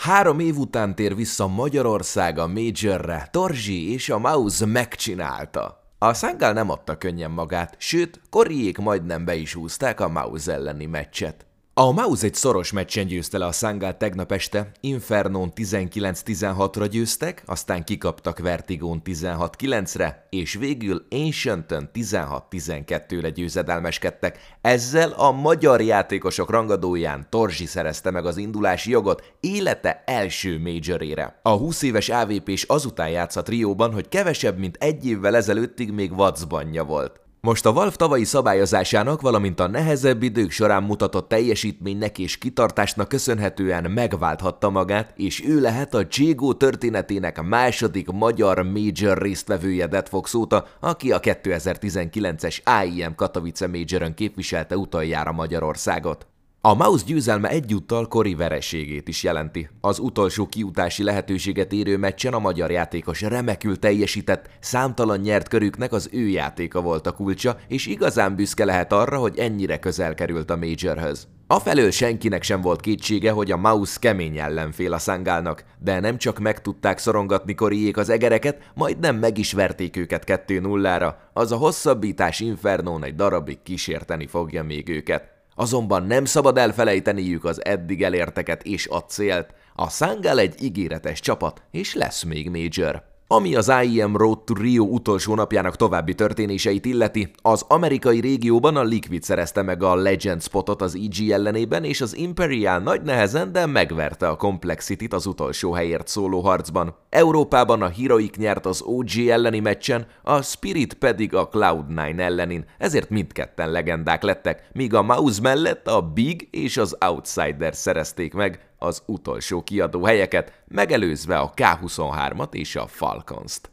Három év után tér vissza Magyarország a Majorre, Torzsi és a Mouse megcsinálta. A Szángál nem adta könnyen magát, sőt, Koriék majdnem be is húzták a Mouse elleni meccset. A Maus egy szoros meccsen győzte le a Sangát tegnap este, Infernon 19-16-ra győztek, aztán kikaptak Vertigón 16-9-re, és végül Ancienton 16-12-re győzedelmeskedtek. Ezzel a magyar játékosok rangadóján Torzsi szerezte meg az indulási jogot élete első majorére. A 20 éves AVP-s azután játszott Rióban, hogy kevesebb, mint egy évvel ezelőttig még Vacbanja volt. Most a Valve tavalyi szabályozásának, valamint a nehezebb idők során mutatott teljesítménynek és kitartásnak köszönhetően megválthatta magát, és ő lehet a Cségó történetének második magyar major résztvevője Deadfox óta, aki a 2019-es AIM Katowice Majoron képviselte utoljára Magyarországot. A Mouse győzelme egyúttal Kori vereségét is jelenti. Az utolsó kiutási lehetőséget érő meccsen a magyar játékos remekül teljesített, számtalan nyert körüknek az ő játéka volt a kulcsa, és igazán büszke lehet arra, hogy ennyire közel került a Majorhöz. Afelől senkinek sem volt kétsége, hogy a Mouse kemény ellenfél a szangálnak, de nem csak meg tudták szorongatni Koriék az egereket, majd nem meg is verték őket 2-0-ra, az a hosszabbítás Infernón egy darabig kísérteni fogja még őket. Azonban nem szabad elfelejteniük az eddig elérteket és a célt. A Sangal egy ígéretes csapat, és lesz még Major. Ami az IEM Road to Rio utolsó napjának további történéseit illeti, az amerikai régióban a Liquid szerezte meg a Legend spotot az EG ellenében, és az Imperial nagy nehezen, de megverte a Complexity-t az utolsó helyért szóló harcban. Európában a Heroic nyert az OG elleni meccsen, a Spirit pedig a Cloud9 ellenin, ezért mindketten legendák lettek, míg a Mouse mellett a Big és az Outsider szerezték meg az utolsó kiadó helyeket, megelőzve a K23-at és a Falcons-t.